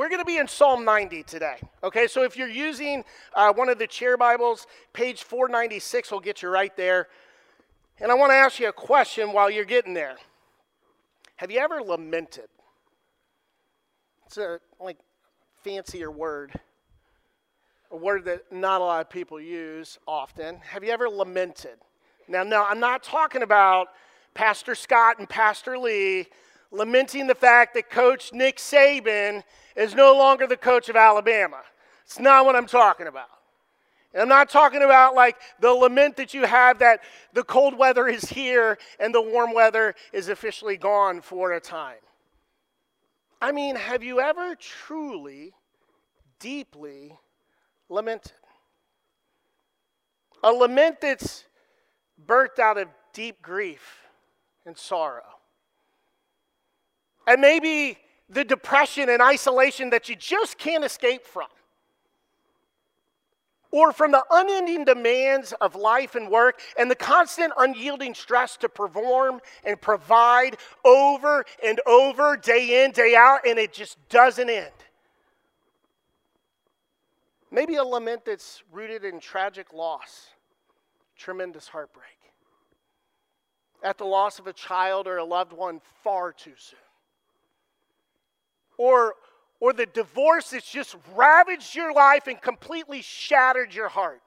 we're going to be in Psalm 90 today. Okay, so if you're using uh, one of the chair Bibles, page 496 will get you right there. And I want to ask you a question while you're getting there. Have you ever lamented? It's a like fancier word, a word that not a lot of people use often. Have you ever lamented? Now, no, I'm not talking about Pastor Scott and Pastor Lee lamenting the fact that Coach Nick Saban is no longer the coach of Alabama. It's not what I'm talking about. And I'm not talking about like the lament that you have that the cold weather is here and the warm weather is officially gone for a time. I mean, have you ever truly, deeply lamented? A lament that's birthed out of deep grief and sorrow. And maybe the depression and isolation that you just can't escape from. Or from the unending demands of life and work and the constant unyielding stress to perform and provide over and over, day in, day out, and it just doesn't end. Maybe a lament that's rooted in tragic loss, tremendous heartbreak, at the loss of a child or a loved one far too soon or, or the divorce that's just ravaged your life and completely shattered your heart.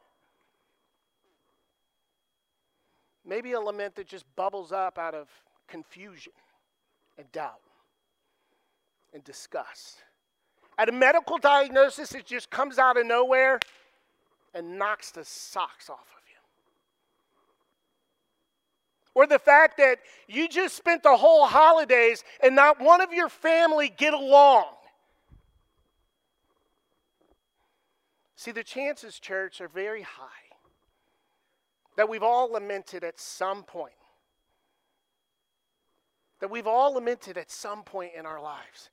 Maybe a lament that just bubbles up out of confusion and doubt and disgust. At a medical diagnosis, it just comes out of nowhere and knocks the socks off of. Or the fact that you just spent the whole holidays and not one of your family get along. See, the chances, church, are very high that we've all lamented at some point. That we've all lamented at some point in our lives.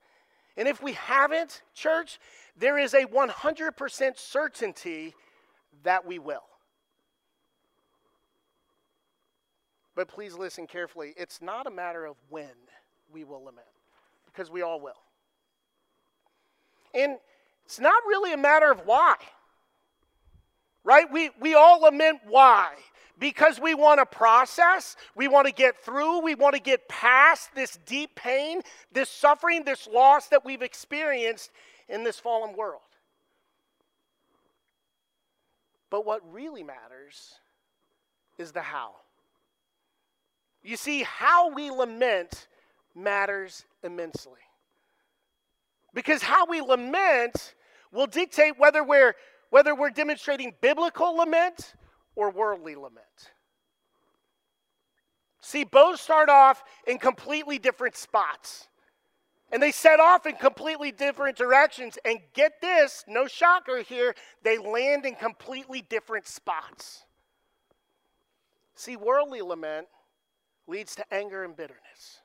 And if we haven't, church, there is a 100% certainty that we will. But please listen carefully. It's not a matter of when we will lament, because we all will. And it's not really a matter of why. Right? We, we all lament why. Because we want to process, we want to get through, we want to get past this deep pain, this suffering, this loss that we've experienced in this fallen world. But what really matters is the how. You see, how we lament matters immensely. Because how we lament will dictate whether we're, whether we're demonstrating biblical lament or worldly lament. See, both start off in completely different spots. And they set off in completely different directions. And get this, no shocker here, they land in completely different spots. See, worldly lament leads to anger and bitterness.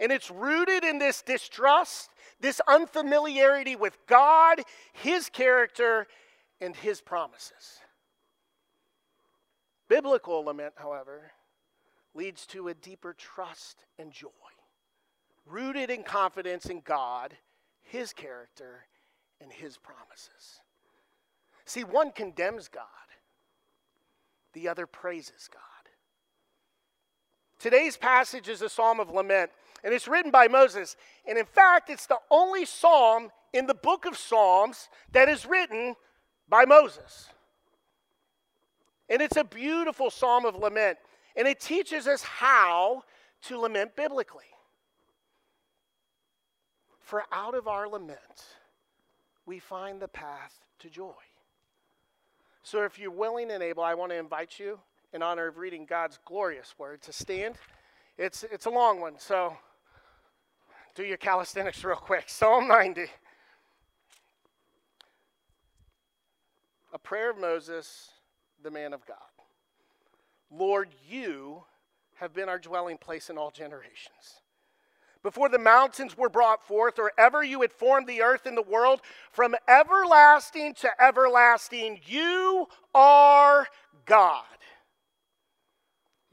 And it's rooted in this distrust, this unfamiliarity with God, His character, and His promises. Biblical lament, however, leads to a deeper trust and joy, rooted in confidence in God, His character, and His promises. See, one condemns God, the other praises God. Today's passage is a psalm of lament, and it's written by Moses. And in fact, it's the only psalm in the book of Psalms that is written by Moses. And it's a beautiful psalm of lament, and it teaches us how to lament biblically. For out of our lament, we find the path to joy. So if you're willing and able, I want to invite you in honor of reading God's glorious word to stand. It's, it's a long one, so do your calisthenics real quick. Psalm 90. A prayer of Moses, the man of God. Lord, you have been our dwelling place in all generations. Before the mountains were brought forth, or ever you had formed the earth and the world, from everlasting to everlasting, you are God.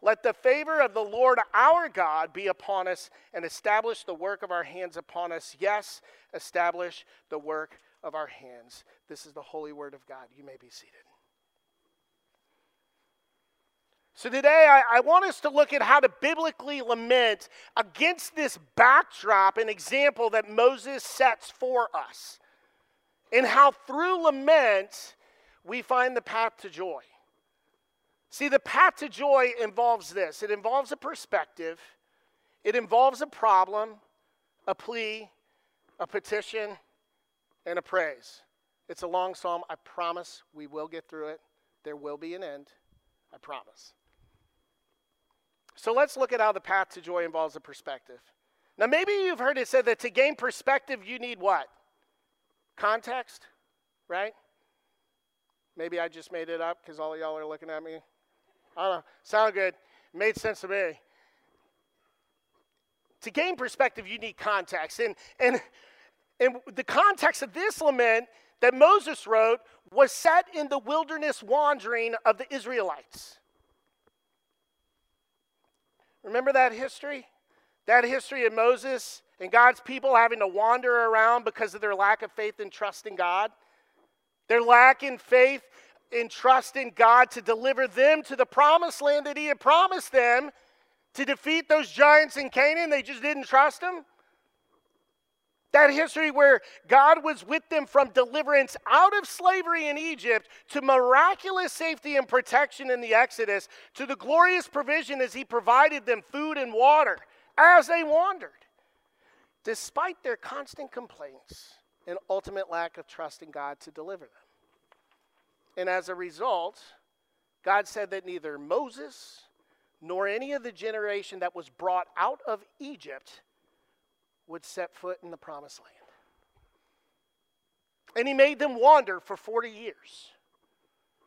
Let the favor of the Lord our God be upon us, and establish the work of our hands upon us. Yes, establish the work of our hands. This is the holy word of God. You may be seated. So, today I, I, want us to look at how to biblically lament against this backdrop, an example that Moses sets for us, and how through lament we find the path to joy. See, the path to joy involves this it involves a perspective, it involves a problem, a plea, a petition, and a praise. It's a long psalm. I promise we will get through it. There will be an end. I promise. So let's look at how the path to joy involves a perspective. Now, maybe you've heard it said that to gain perspective, you need what? Context, right? Maybe I just made it up because all y'all are looking at me. I don't know. Sound good. Made sense to me. To gain perspective, you need context. And, and and the context of this lament that Moses wrote was set in the wilderness wandering of the Israelites. Remember that history? That history of Moses and God's people having to wander around because of their lack of faith and trust in God? Their lack in faith in God to deliver them to the promised land that He had promised them to defeat those giants in Canaan. They just didn't trust Him. That history where God was with them from deliverance out of slavery in Egypt to miraculous safety and protection in the Exodus to the glorious provision as He provided them food and water as they wandered, despite their constant complaints and ultimate lack of trust in God to deliver them. And as a result, God said that neither Moses nor any of the generation that was brought out of Egypt would set foot in the promised land. And he made them wander for 40 years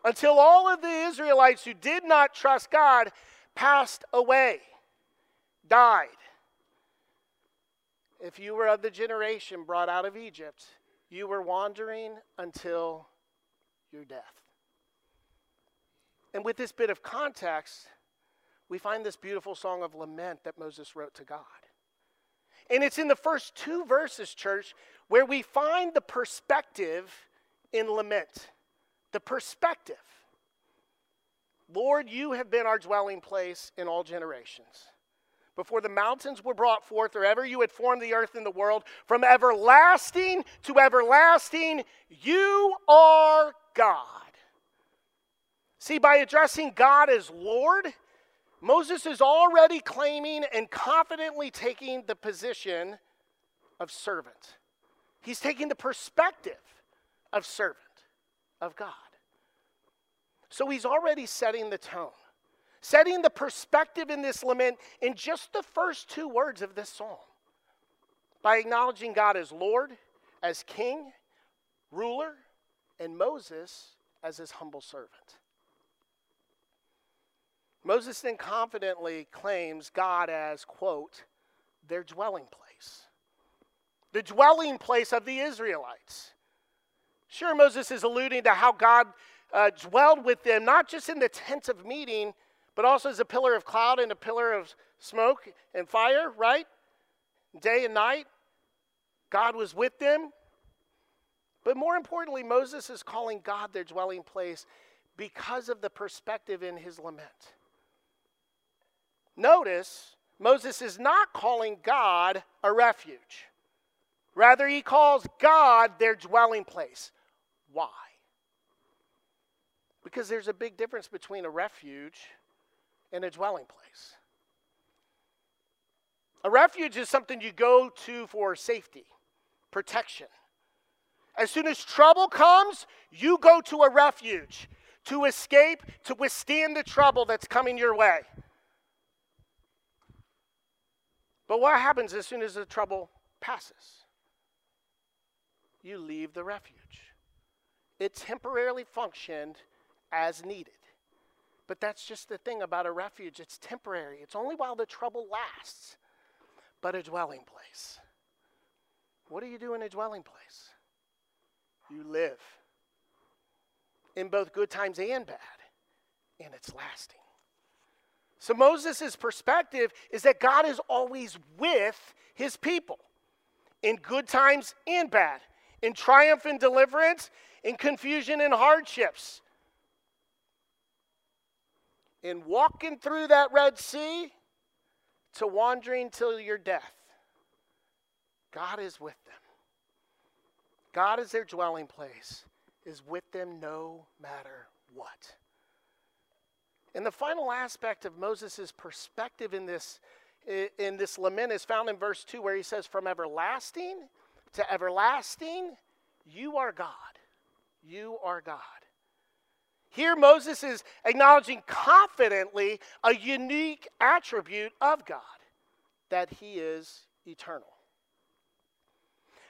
until all of the Israelites who did not trust God passed away, died. If you were of the generation brought out of Egypt, you were wandering until your death. And with this bit of context, we find this beautiful song of lament that Moses wrote to God. And it's in the first two verses, church, where we find the perspective in lament. The perspective. Lord, you have been our dwelling place in all generations. Before the mountains were brought forth, or ever you had formed the earth and the world, from everlasting to everlasting, you are God. See, by addressing God as Lord, Moses is already claiming and confidently taking the position of servant. He's taking the perspective of servant of God. So he's already setting the tone, setting the perspective in this lament in just the first two words of this psalm by acknowledging God as Lord, as King, ruler, and Moses as his humble servant. Moses then confidently claims God as, quote, their dwelling place, the dwelling place of the Israelites. Sure, Moses is alluding to how God uh, dwelled with them, not just in the tent of meeting, but also as a pillar of cloud and a pillar of smoke and fire, right? Day and night. God was with them. But more importantly, Moses is calling God their dwelling place because of the perspective in his lament. Notice, Moses is not calling God a refuge. Rather, he calls God their dwelling place. Why? Because there's a big difference between a refuge and a dwelling place. A refuge is something you go to for safety, protection. As soon as trouble comes, you go to a refuge to escape, to withstand the trouble that's coming your way. But what happens as soon as the trouble passes? You leave the refuge. It temporarily functioned as needed. But that's just the thing about a refuge it's temporary, it's only while the trouble lasts. But a dwelling place. What do you do in a dwelling place? You live in both good times and bad, and it's lasting. So Moses' perspective is that God is always with his people in good times and bad, in triumph and deliverance, in confusion and hardships. In walking through that Red Sea to wandering till your death, God is with them. God is their dwelling place is with them no matter what. And the final aspect of Moses' perspective in this, in this lament is found in verse 2, where he says, From everlasting to everlasting, you are God. You are God. Here, Moses is acknowledging confidently a unique attribute of God that he is eternal.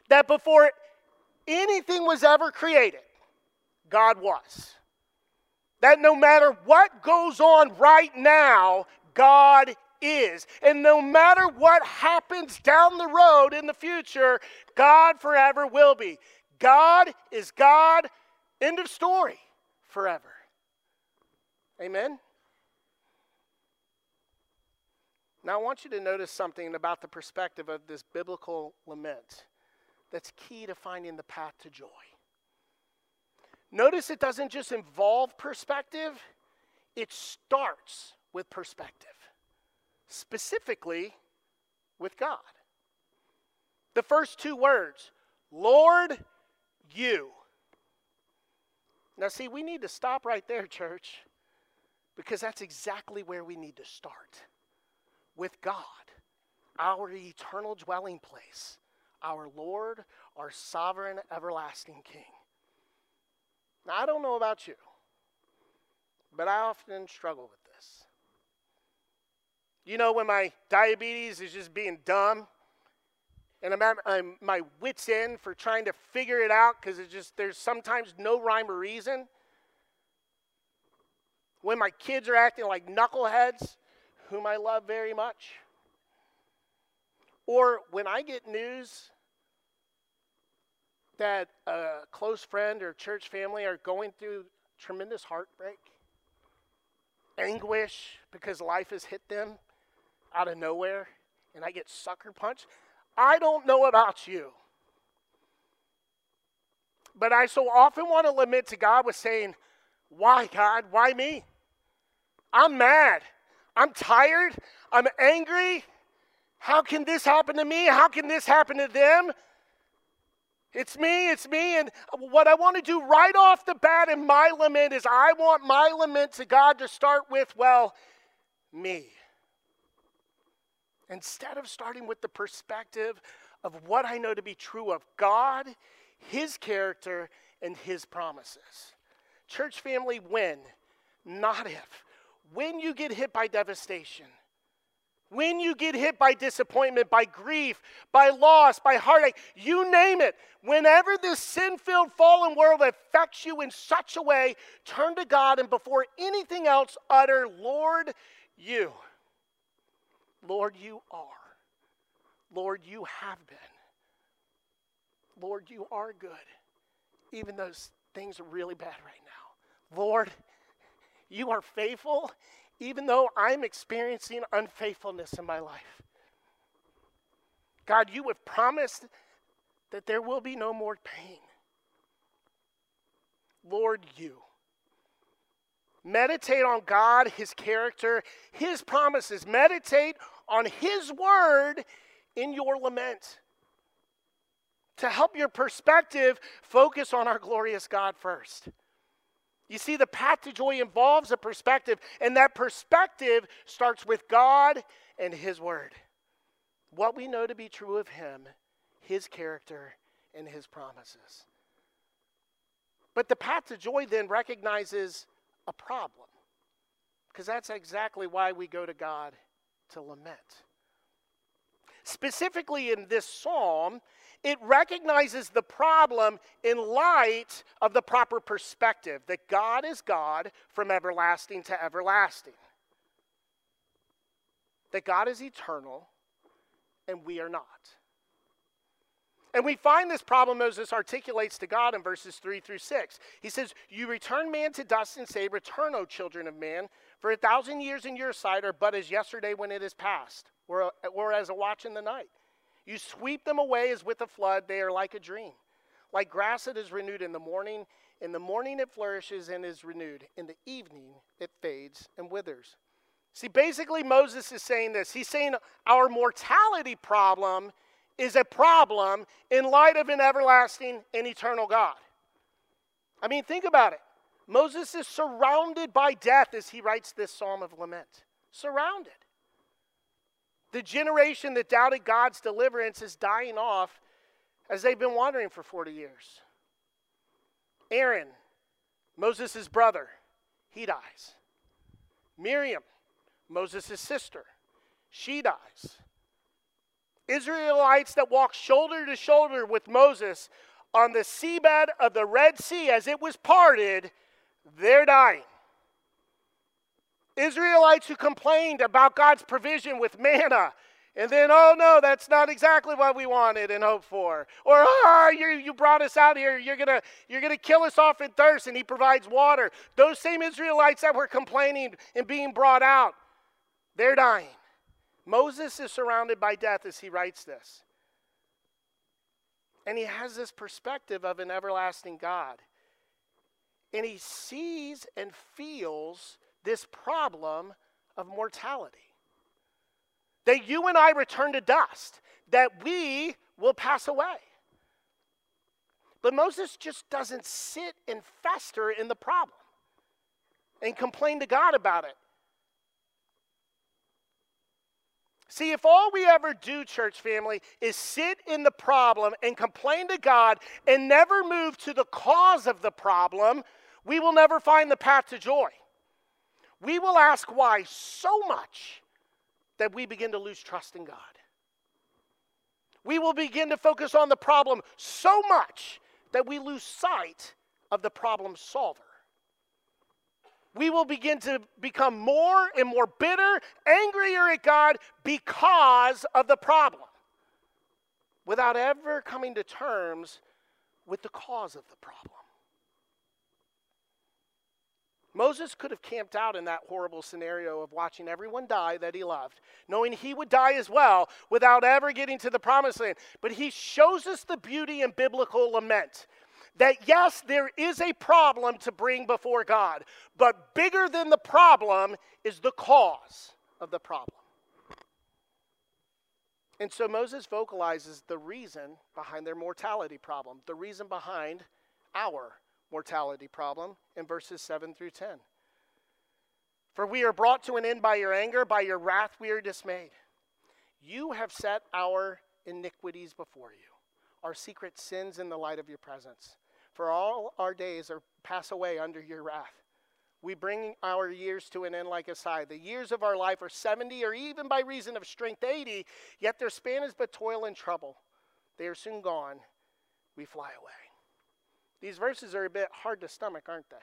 That before anything was ever created, God was. That no matter what goes on right now, God is. And no matter what happens down the road in the future, God forever will be. God is God, end of story, forever. Amen? Now, I want you to notice something about the perspective of this biblical lament that's key to finding the path to joy. Notice it doesn't just involve perspective, it starts with perspective, specifically with God. The first two words, Lord, you. Now, see, we need to stop right there, church, because that's exactly where we need to start with God, our eternal dwelling place, our Lord, our sovereign, everlasting King. Now, I don't know about you, but I often struggle with this. You know, when my diabetes is just being dumb, and I'm at I'm my wits' end for trying to figure it out because it's just there's sometimes no rhyme or reason. When my kids are acting like knuckleheads, whom I love very much. Or when I get news that a close friend or church family are going through tremendous heartbreak, anguish because life has hit them out of nowhere, and I get sucker punched. I don't know about you. But I so often want to lament to God with saying, Why, God? Why me? I'm mad. I'm tired. I'm angry. How can this happen to me? How can this happen to them? It's me, it's me. And what I want to do right off the bat in my lament is I want my lament to God to start with, well, me. Instead of starting with the perspective of what I know to be true of God, His character, and His promises. Church family, when, not if. When you get hit by devastation, when you get hit by disappointment, by grief, by loss, by heartache, you name it, whenever this sin filled fallen world affects you in such a way, turn to God and before anything else, utter, Lord, you. Lord, you are. Lord, you have been. Lord, you are good, even those things are really bad right now. Lord, you are faithful, even though I'm experiencing unfaithfulness in my life. God, you have promised that there will be no more pain. Lord, you. Meditate on God, His character, His promises. Meditate on His word in your lament to help your perspective focus on our glorious God first. You see, the path to joy involves a perspective, and that perspective starts with God and His Word. What we know to be true of Him, His character, and His promises. But the path to joy then recognizes a problem, because that's exactly why we go to God to lament. Specifically in this psalm, it recognizes the problem in light of the proper perspective that God is God from everlasting to everlasting. That God is eternal and we are not. And we find this problem Moses articulates to God in verses 3 through 6. He says, You return man to dust and say, Return, O children of man, for a thousand years in your sight are but as yesterday when it is past, or, or as a watch in the night. You sweep them away as with a flood, they are like a dream. Like grass that is renewed in the morning, in the morning it flourishes and is renewed. In the evening it fades and withers. See, basically, Moses is saying this. He's saying our mortality problem is a problem in light of an everlasting and eternal God. I mean, think about it. Moses is surrounded by death as he writes this psalm of lament. Surrounded. The generation that doubted God's deliverance is dying off as they've been wandering for 40 years. Aaron, Moses' brother, he dies. Miriam, Moses' sister, she dies. Israelites that walked shoulder to shoulder with Moses on the seabed of the Red Sea as it was parted, they're dying. Israelites who complained about God's provision with manna. And then, oh no, that's not exactly what we wanted and hoped for. Or, oh, you, you brought us out here, you're gonna, you're gonna kill us off in thirst, and he provides water. Those same Israelites that were complaining and being brought out, they're dying. Moses is surrounded by death as he writes this. And he has this perspective of an everlasting God. And he sees and feels this problem of mortality. That you and I return to dust, that we will pass away. But Moses just doesn't sit and fester in the problem and complain to God about it. See, if all we ever do, church family, is sit in the problem and complain to God and never move to the cause of the problem, we will never find the path to joy we will ask why so much that we begin to lose trust in God. We will begin to focus on the problem so much that we lose sight of the problem solver. We will begin to become more and more bitter, angrier at God because of the problem, without ever coming to terms with the cause of the problem. Moses could have camped out in that horrible scenario of watching everyone die that he loved, knowing he would die as well without ever getting to the promised land. But he shows us the beauty in biblical lament that yes, there is a problem to bring before God, but bigger than the problem is the cause of the problem. And so Moses vocalizes the reason behind their mortality problem, the reason behind our mortality problem in verses 7 through 10. For we are brought to an end by your anger, by your wrath we are dismayed. You have set our iniquities before you, our secret sins in the light of your presence. For all our days are pass away under your wrath. We bring our years to an end like a sigh. The years of our life are 70, or even by reason of strength 80, yet their span is but toil and trouble. They are soon gone. We fly away. These verses are a bit hard to stomach, aren't they?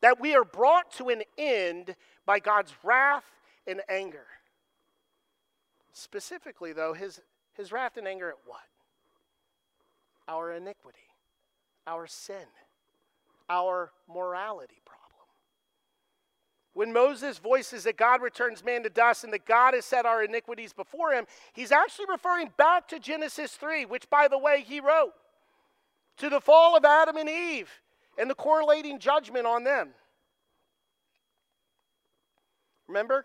That we are brought to an end by God's wrath and anger. Specifically, though, his, his wrath and anger at what? Our iniquity, our sin, our morality problem. When Moses voices that God returns man to dust and that God has set our iniquities before him, he's actually referring back to Genesis 3, which, by the way, he wrote, to the fall of Adam and Eve and the correlating judgment on them. Remember?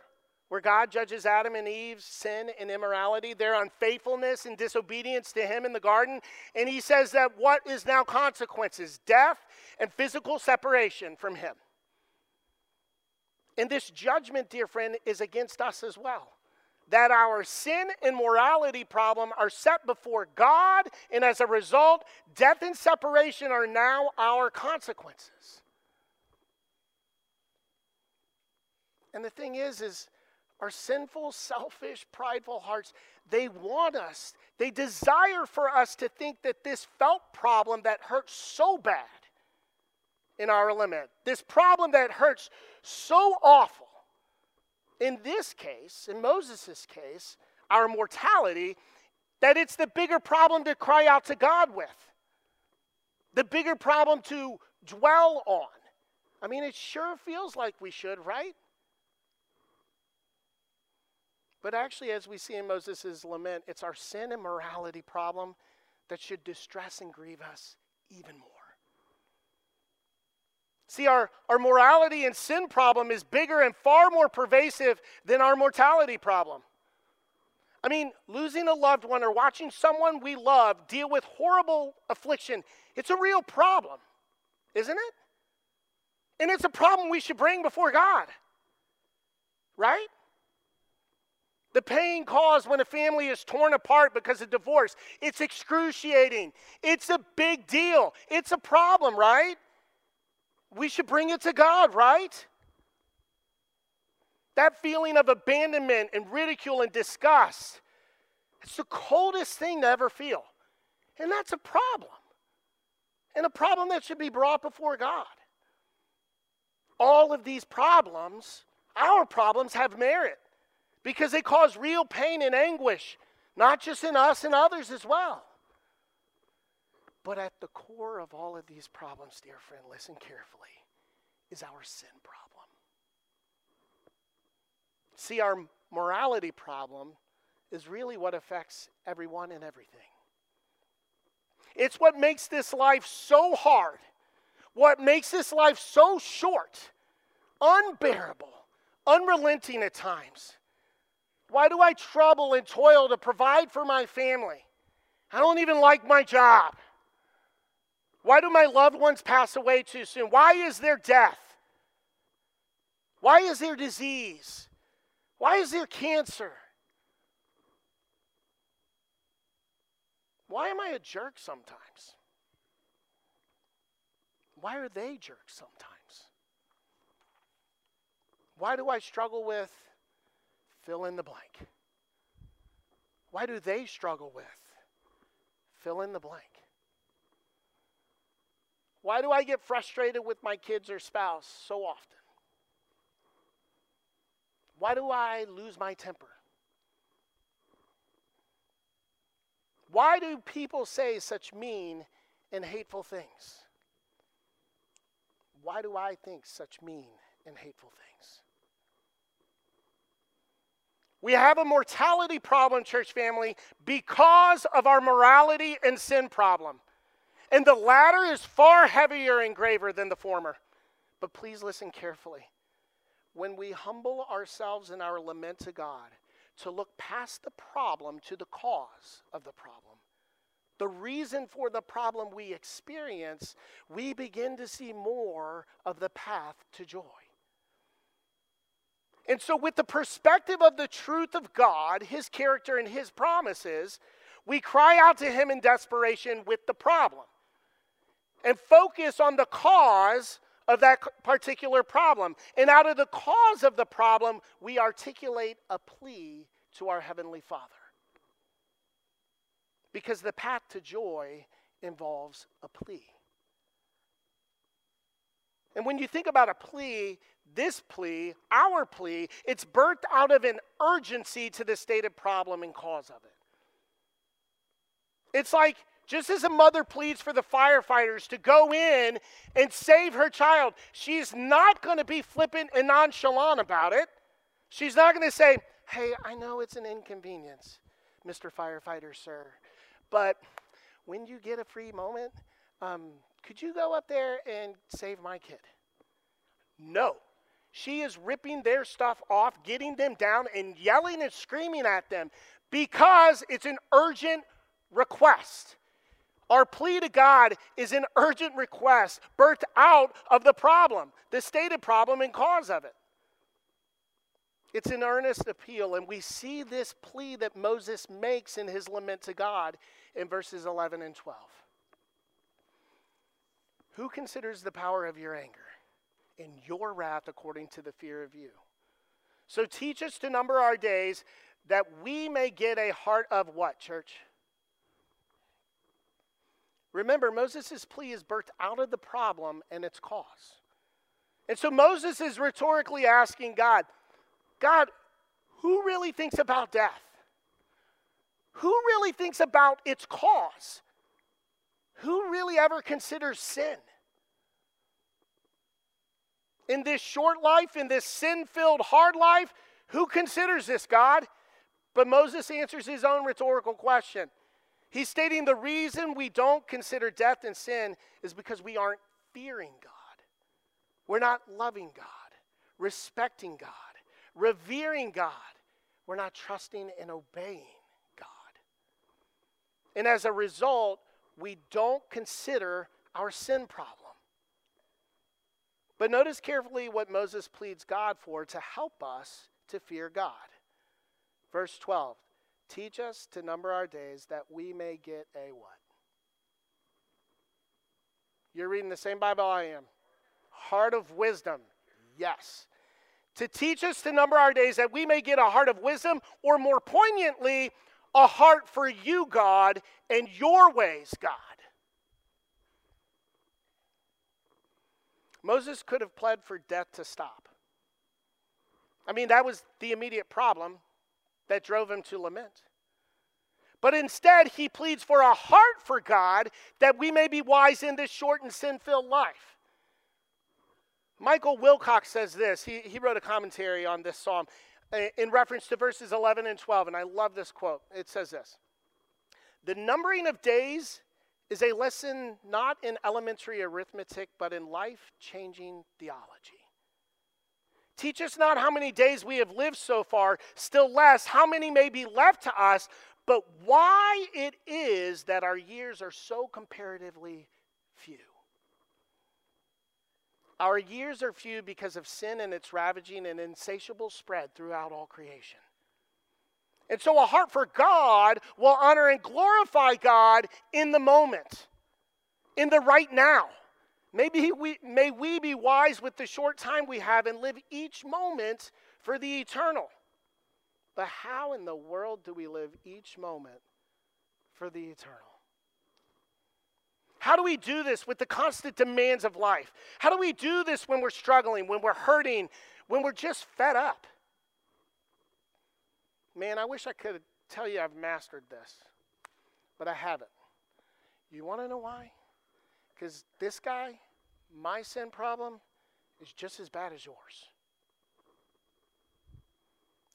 Where God judges Adam and Eve's sin and immorality, their unfaithfulness and disobedience to Him in the garden. And He says that what is now consequences? Death and physical separation from Him. And this judgment, dear friend, is against us as well. That our sin and morality problem are set before God, and as a result, death and separation are now our consequences. And the thing is, is our sinful, selfish, prideful hearts, they want us, they desire for us to think that this felt problem that hurts so bad in our lament, this problem that hurts so awful, in this case, in Moses' case, our mortality, that it's the bigger problem to cry out to God with, the bigger problem to dwell on. I mean, it sure feels like we should, right? But actually, as we see in Moses' lament, it's our sin and morality problem that should distress and grieve us even more. See, our, our morality and sin problem is bigger and far more pervasive than our mortality problem. I mean, losing a loved one or watching someone we love deal with horrible affliction, it's a real problem, isn't it? And it's a problem we should bring before God, right? The pain caused when a family is torn apart because of divorce, it's excruciating. It's a big deal. It's a problem, right? We should bring it to God, right? That feeling of abandonment and ridicule and disgust, it's the coldest thing to ever feel. And that's a problem. And a problem that should be brought before God. All of these problems, our problems, have merit because they cause real pain and anguish, not just in us and others as well. But at the core of all of these problems, dear friend, listen carefully, is our sin problem. See, our morality problem is really what affects everyone and everything. It's what makes this life so hard, what makes this life so short, unbearable, unrelenting at times. Why do I trouble and toil to provide for my family? I don't even like my job. Why do my loved ones pass away too soon? Why is there death? Why is there disease? Why is there cancer? Why am I a jerk sometimes? Why are they jerks sometimes? Why do I struggle with Fill in the blank. Why do they struggle with? Fill in the blank. Why do I get frustrated with my kids or spouse so often? Why do I lose my temper? Why do people say such mean and hateful things? Why do I think such mean and hateful things? We have a mortality problem, church family, because of our morality and sin problem. And the latter is far heavier and graver than the former. But please listen carefully. When we humble ourselves in our lament to God, to look past the problem to the cause of the problem, the reason for the problem we experience, we begin to see more of the path to joy. And so, with the perspective of the truth of God, His character, and His promises, we cry out to Him in desperation with the problem and focus on the cause of that particular problem. And out of the cause of the problem, we articulate a plea to our Heavenly Father. Because the path to joy involves a plea. And when you think about a plea, this plea, our plea, it's birthed out of an urgency to the stated problem and cause of it. It's like Just as a mother pleads for the firefighters to go in and save her child, she's not going to be flippant and nonchalant about it. She's not going to say, Hey, I know it's an inconvenience, Mr. Firefighter, sir, but when you get a free moment, um, could you go up there and save my kid? No. She is ripping their stuff off, getting them down, and yelling and screaming at them because it's an urgent request. Our plea to God is an urgent request birthed out of the problem, the stated problem and cause of it. It's an earnest appeal, and we see this plea that Moses makes in his lament to God in verses 11 and 12. Who considers the power of your anger and your wrath according to the fear of you? So teach us to number our days that we may get a heart of what, church? Remember, Moses' plea is birthed out of the problem and its cause. And so Moses is rhetorically asking God, God, who really thinks about death? Who really thinks about its cause? Who really ever considers sin? In this short life, in this sin filled hard life, who considers this, God? But Moses answers his own rhetorical question. He's stating the reason we don't consider death and sin is because we aren't fearing God. We're not loving God, respecting God, revering God. We're not trusting and obeying God. And as a result, we don't consider our sin problem. But notice carefully what Moses pleads God for to help us to fear God. Verse 12 Teach us to number our days that we may get a what? You're reading the same Bible I am. Heart of wisdom. Yes. To teach us to number our days that we may get a heart of wisdom, or more poignantly, a heart for you, God, and your ways, God. Moses could have pled for death to stop. I mean, that was the immediate problem that drove him to lament. But instead, he pleads for a heart for God that we may be wise in this short and sin filled life. Michael Wilcock says this. He, he wrote a commentary on this psalm uh, in reference to verses 11 and 12, and I love this quote. It says this The numbering of days is a lesson not in elementary arithmetic, but in life changing theology. Teach us not how many days we have lived so far, still less how many may be left to us, but why it is that our years are so comparatively few. Our years are few because of sin and its ravaging and insatiable spread throughout all creation. And so, a heart for God will honor and glorify God in the moment, in the right now. Maybe we, may we be wise with the short time we have and live each moment for the eternal. But how in the world do we live each moment for the eternal? How do we do this with the constant demands of life? How do we do this when we're struggling, when we're hurting, when we're just fed up? Man, I wish I could tell you I've mastered this, but I haven't. You want to know why? Because this guy, my sin problem, is just as bad as yours.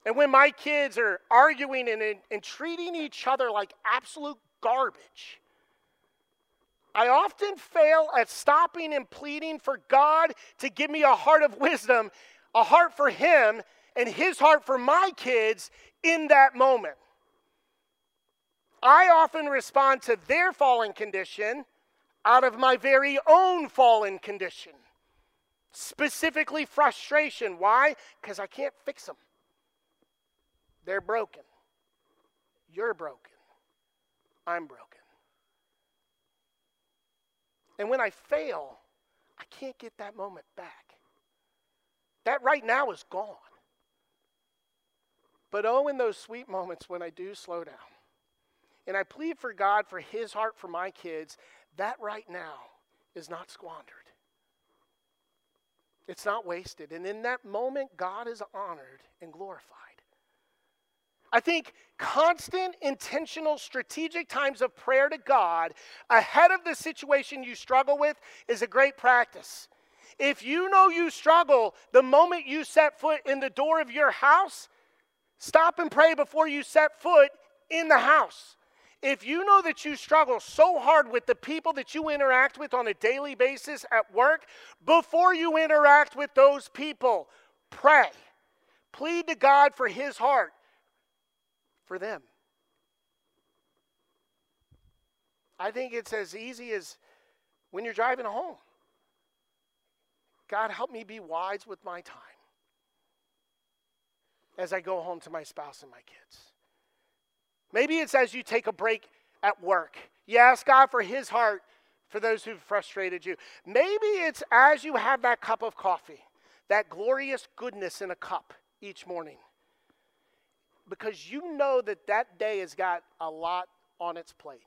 And when my kids are arguing and, and treating each other like absolute garbage, I often fail at stopping and pleading for God to give me a heart of wisdom, a heart for Him, and His heart for my kids in that moment. I often respond to their fallen condition out of my very own fallen condition, specifically frustration. Why? Because I can't fix them. They're broken. You're broken. I'm broken. And when I fail, I can't get that moment back. That right now is gone. But oh, in those sweet moments when I do slow down and I plead for God for His heart for my kids, that right now is not squandered. It's not wasted. And in that moment, God is honored and glorified. I think constant, intentional, strategic times of prayer to God ahead of the situation you struggle with is a great practice. If you know you struggle the moment you set foot in the door of your house, stop and pray before you set foot in the house. If you know that you struggle so hard with the people that you interact with on a daily basis at work, before you interact with those people, pray. Plead to God for His heart for them. I think it's as easy as when you're driving home. God, help me be wise with my time as I go home to my spouse and my kids. Maybe it's as you take a break at work. You ask God for His heart for those who've frustrated you. Maybe it's as you have that cup of coffee, that glorious goodness in a cup each morning. Because you know that that day has got a lot on its plate.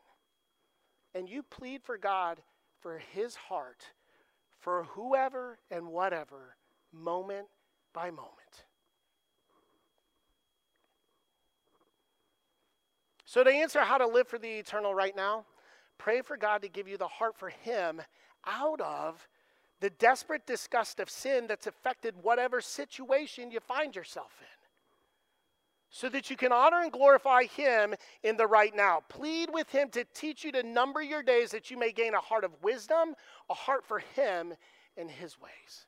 And you plead for God for His heart for whoever and whatever, moment by moment. So, to answer how to live for the eternal right now, pray for God to give you the heart for Him out of the desperate disgust of sin that's affected whatever situation you find yourself in. So that you can honor and glorify Him in the right now. Plead with Him to teach you to number your days that you may gain a heart of wisdom, a heart for Him and His ways.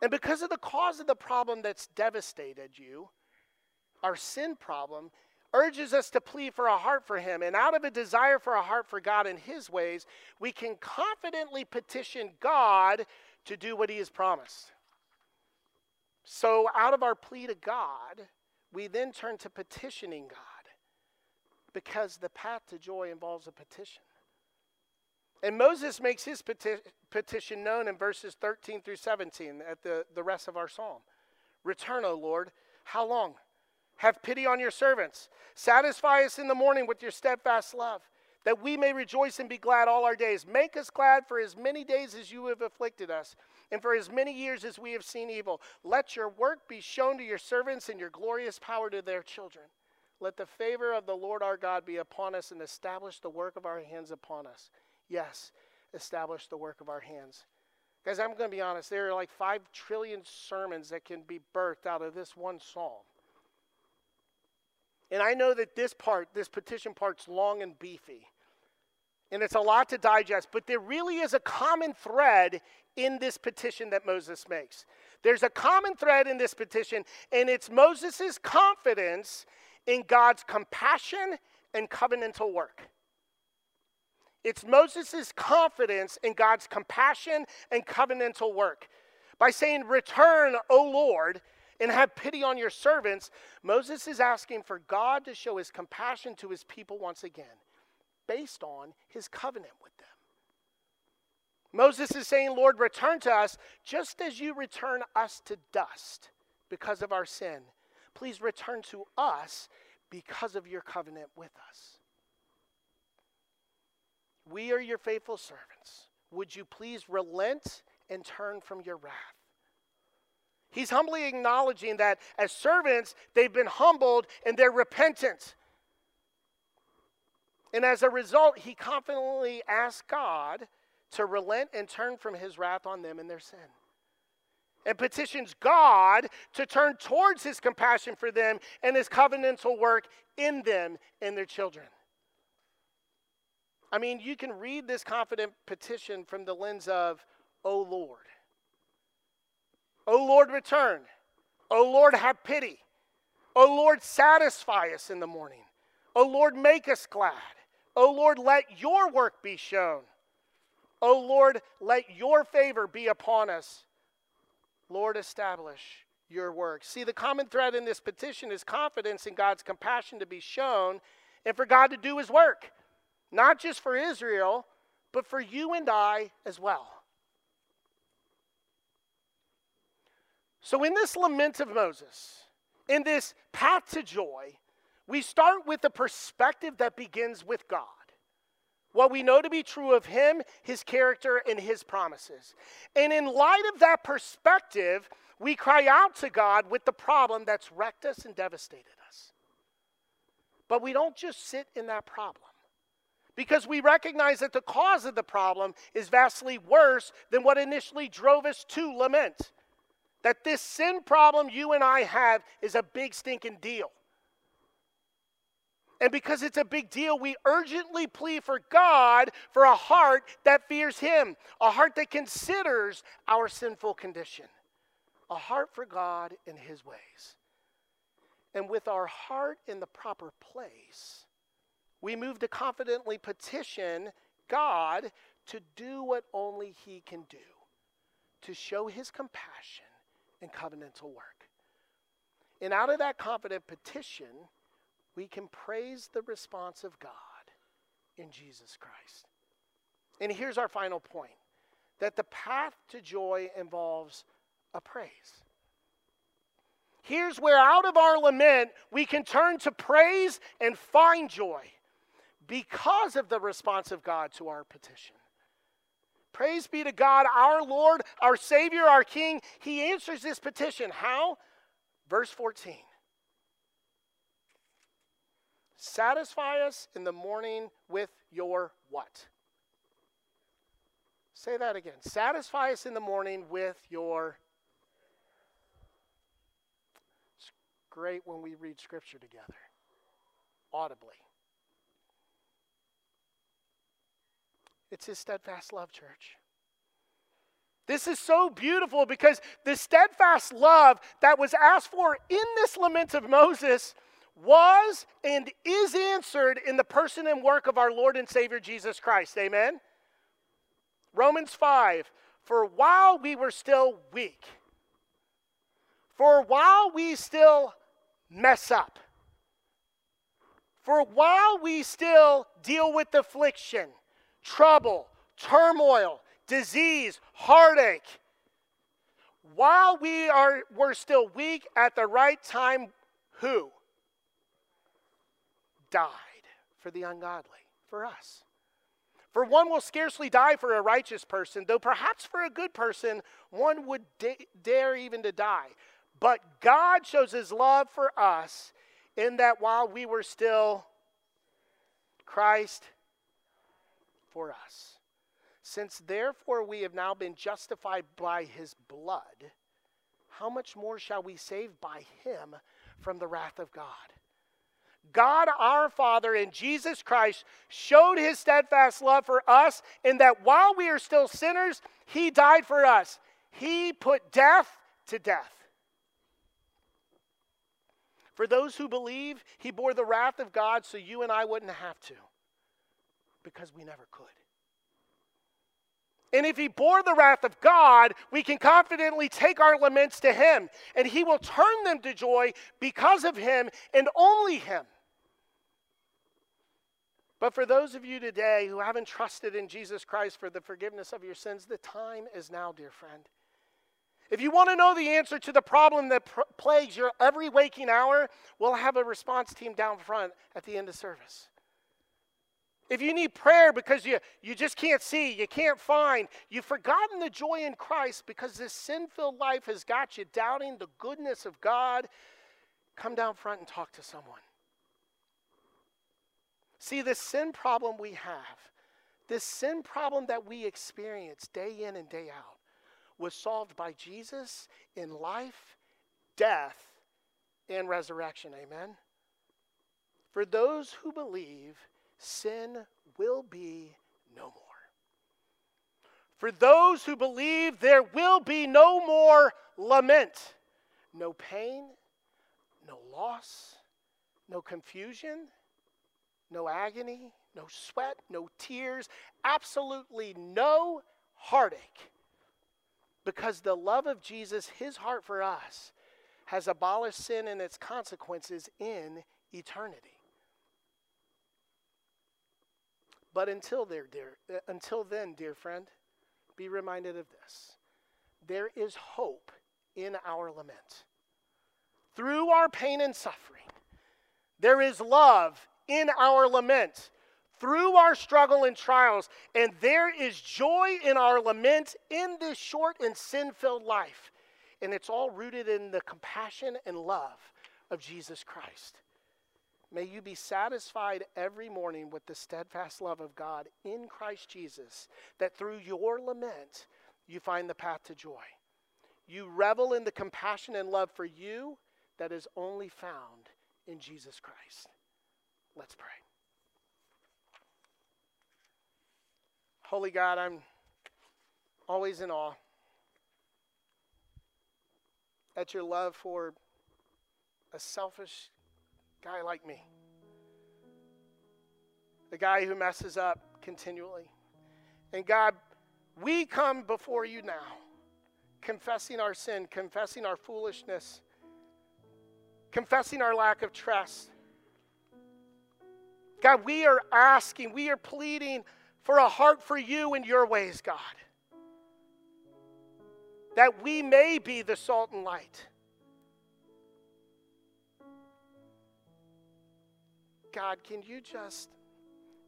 And because of the cause of the problem that's devastated you, our sin problem, urges us to plead for a heart for Him. And out of a desire for a heart for God and His ways, we can confidently petition God to do what He has promised. So, out of our plea to God, we then turn to petitioning God because the path to joy involves a petition. And Moses makes his peti- petition known in verses 13 through 17 at the, the rest of our psalm. Return, O Lord, how long? Have pity on your servants. Satisfy us in the morning with your steadfast love, that we may rejoice and be glad all our days. Make us glad for as many days as you have afflicted us, and for as many years as we have seen evil. Let your work be shown to your servants and your glorious power to their children. Let the favor of the Lord our God be upon us and establish the work of our hands upon us. Yes, establish the work of our hands. Guys, I'm going to be honest. There are like five trillion sermons that can be birthed out of this one psalm. And I know that this part, this petition part's long and beefy. And it's a lot to digest, but there really is a common thread in this petition that Moses makes. There's a common thread in this petition, and it's Moses' confidence in God's compassion and covenantal work. It's Moses' confidence in God's compassion and covenantal work. By saying, Return, O Lord, and have pity on your servants, Moses is asking for God to show his compassion to his people once again, based on his covenant with them. Moses is saying, Lord, return to us just as you return us to dust because of our sin. Please return to us because of your covenant with us. We are your faithful servants. Would you please relent and turn from your wrath? He's humbly acknowledging that as servants, they've been humbled and they're repentant. And as a result, he confidently asks God to relent and turn from his wrath on them and their sin. And petitions God to turn towards his compassion for them and his covenantal work in them and their children. I mean, you can read this confident petition from the lens of, oh Lord. O Lord, return. O Lord, have pity. O Lord, satisfy us in the morning. O Lord, make us glad. O Lord, let your work be shown. O Lord, let your favor be upon us. Lord, establish your work. See, the common thread in this petition is confidence in God's compassion to be shown and for God to do his work, not just for Israel, but for you and I as well. So, in this lament of Moses, in this path to joy, we start with a perspective that begins with God. what we know to be true of him, his character, and his promises. And in light of that perspective, we cry out to God with the problem that's wrecked us and devastated us. But we don't just sit in that problem because we recognize that the cause of the problem is vastly worse than what initially drove us to lament. That this sin problem you and I have is a big stinking deal. And because it's a big deal, we urgently plead for God for a heart that fears Him, a heart that considers our sinful condition, a heart for God and His ways. And with our heart in the proper place, we move to confidently petition God to do what only He can do, to show His compassion and covenantal work. And out of that confident petition, we can praise the response of God in Jesus Christ. And here's our final point that the path to joy involves a praise. Here's where, out of our lament, we can turn to praise and find joy because of the response of God to our petition. Praise be to God, our Lord, our Savior, our King. He answers this petition. How? Verse 14. Satisfy us in the morning with your what? Say that again. Satisfy us in the morning with your. It's great when we read scripture together, audibly. It's his steadfast love, church. This is so beautiful because the steadfast love that was asked for in this lament of Moses was and is answered in the person and work of our Lord and Savior Jesus Christ. Amen? Romans 5 For while we were still weak, for while we still mess up, for while we still deal with affliction, trouble, turmoil, disease, heartache, while we are we're still weak at the right time, who? died for the ungodly, for us. For one will scarcely die for a righteous person, though perhaps for a good person one would da- dare even to die. But God shows his love for us in that while we were still Christ for us. Since therefore we have now been justified by his blood, how much more shall we save by him from the wrath of God? God our Father in Jesus Christ showed his steadfast love for us in that while we are still sinners, he died for us. He put death to death. For those who believe, he bore the wrath of God so you and I wouldn't have to, because we never could. And if he bore the wrath of God, we can confidently take our laments to him, and he will turn them to joy because of him and only him. But for those of you today who haven't trusted in Jesus Christ for the forgiveness of your sins, the time is now, dear friend. If you want to know the answer to the problem that plagues your every waking hour, we'll have a response team down front at the end of service. If you need prayer because you, you just can't see, you can't find, you've forgotten the joy in Christ because this sin filled life has got you doubting the goodness of God, come down front and talk to someone. See, the sin problem we have, this sin problem that we experience day in and day out, was solved by Jesus in life, death, and resurrection. Amen? For those who believe, sin will be no more. For those who believe, there will be no more lament, no pain, no loss, no confusion no agony, no sweat, no tears, absolutely no heartache. Because the love of Jesus, his heart for us, has abolished sin and its consequences in eternity. But until there, dear, uh, until then, dear friend, be reminded of this. There is hope in our lament. Through our pain and suffering, there is love in our lament. through our struggle and trials. And there is joy in our lament in this short and sin filled life. And it's all rooted in the compassion and love of Jesus Christ. May you be satisfied every morning with the steadfast love of God in Christ Jesus, that through your lament, you find the path to joy. You revel in the compassion and love for you that is only found in Jesus Christ. Let's pray. Holy God, I'm always in awe at your love for a selfish guy like me. The guy who messes up continually. And God, we come before you now, confessing our sin, confessing our foolishness, confessing our lack of trust. God, we are asking, we are pleading for a heart for you and your ways, God. That we may be the salt and light. God, can you just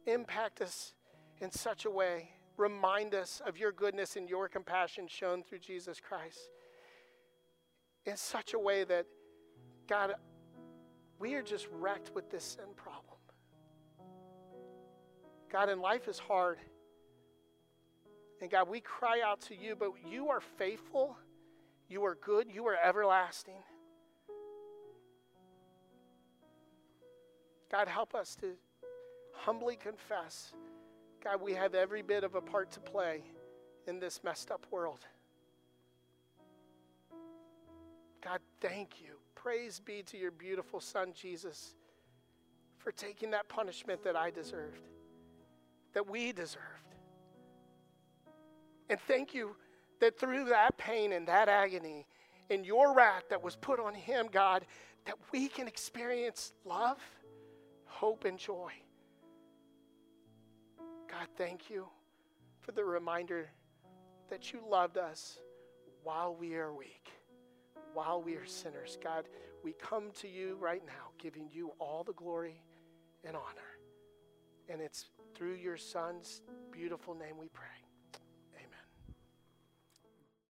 impact us in such a way? Remind us of your goodness and your compassion shown through Jesus Christ in such a way that, God, we are just wrecked with this sin problem. God, and life is hard. And God, we cry out to you, but you are faithful, you are good, you are everlasting. God, help us to humbly confess God, we have every bit of a part to play in this messed up world. God, thank you. Praise be to your beautiful Son, Jesus, for taking that punishment that I deserved, that we deserved. And thank you that through that pain and that agony and your wrath that was put on him, God, that we can experience love, hope, and joy. God, thank you for the reminder that you loved us while we are weak, while we are sinners. God, we come to you right now, giving you all the glory and honor. And it's through your Son's beautiful name we pray.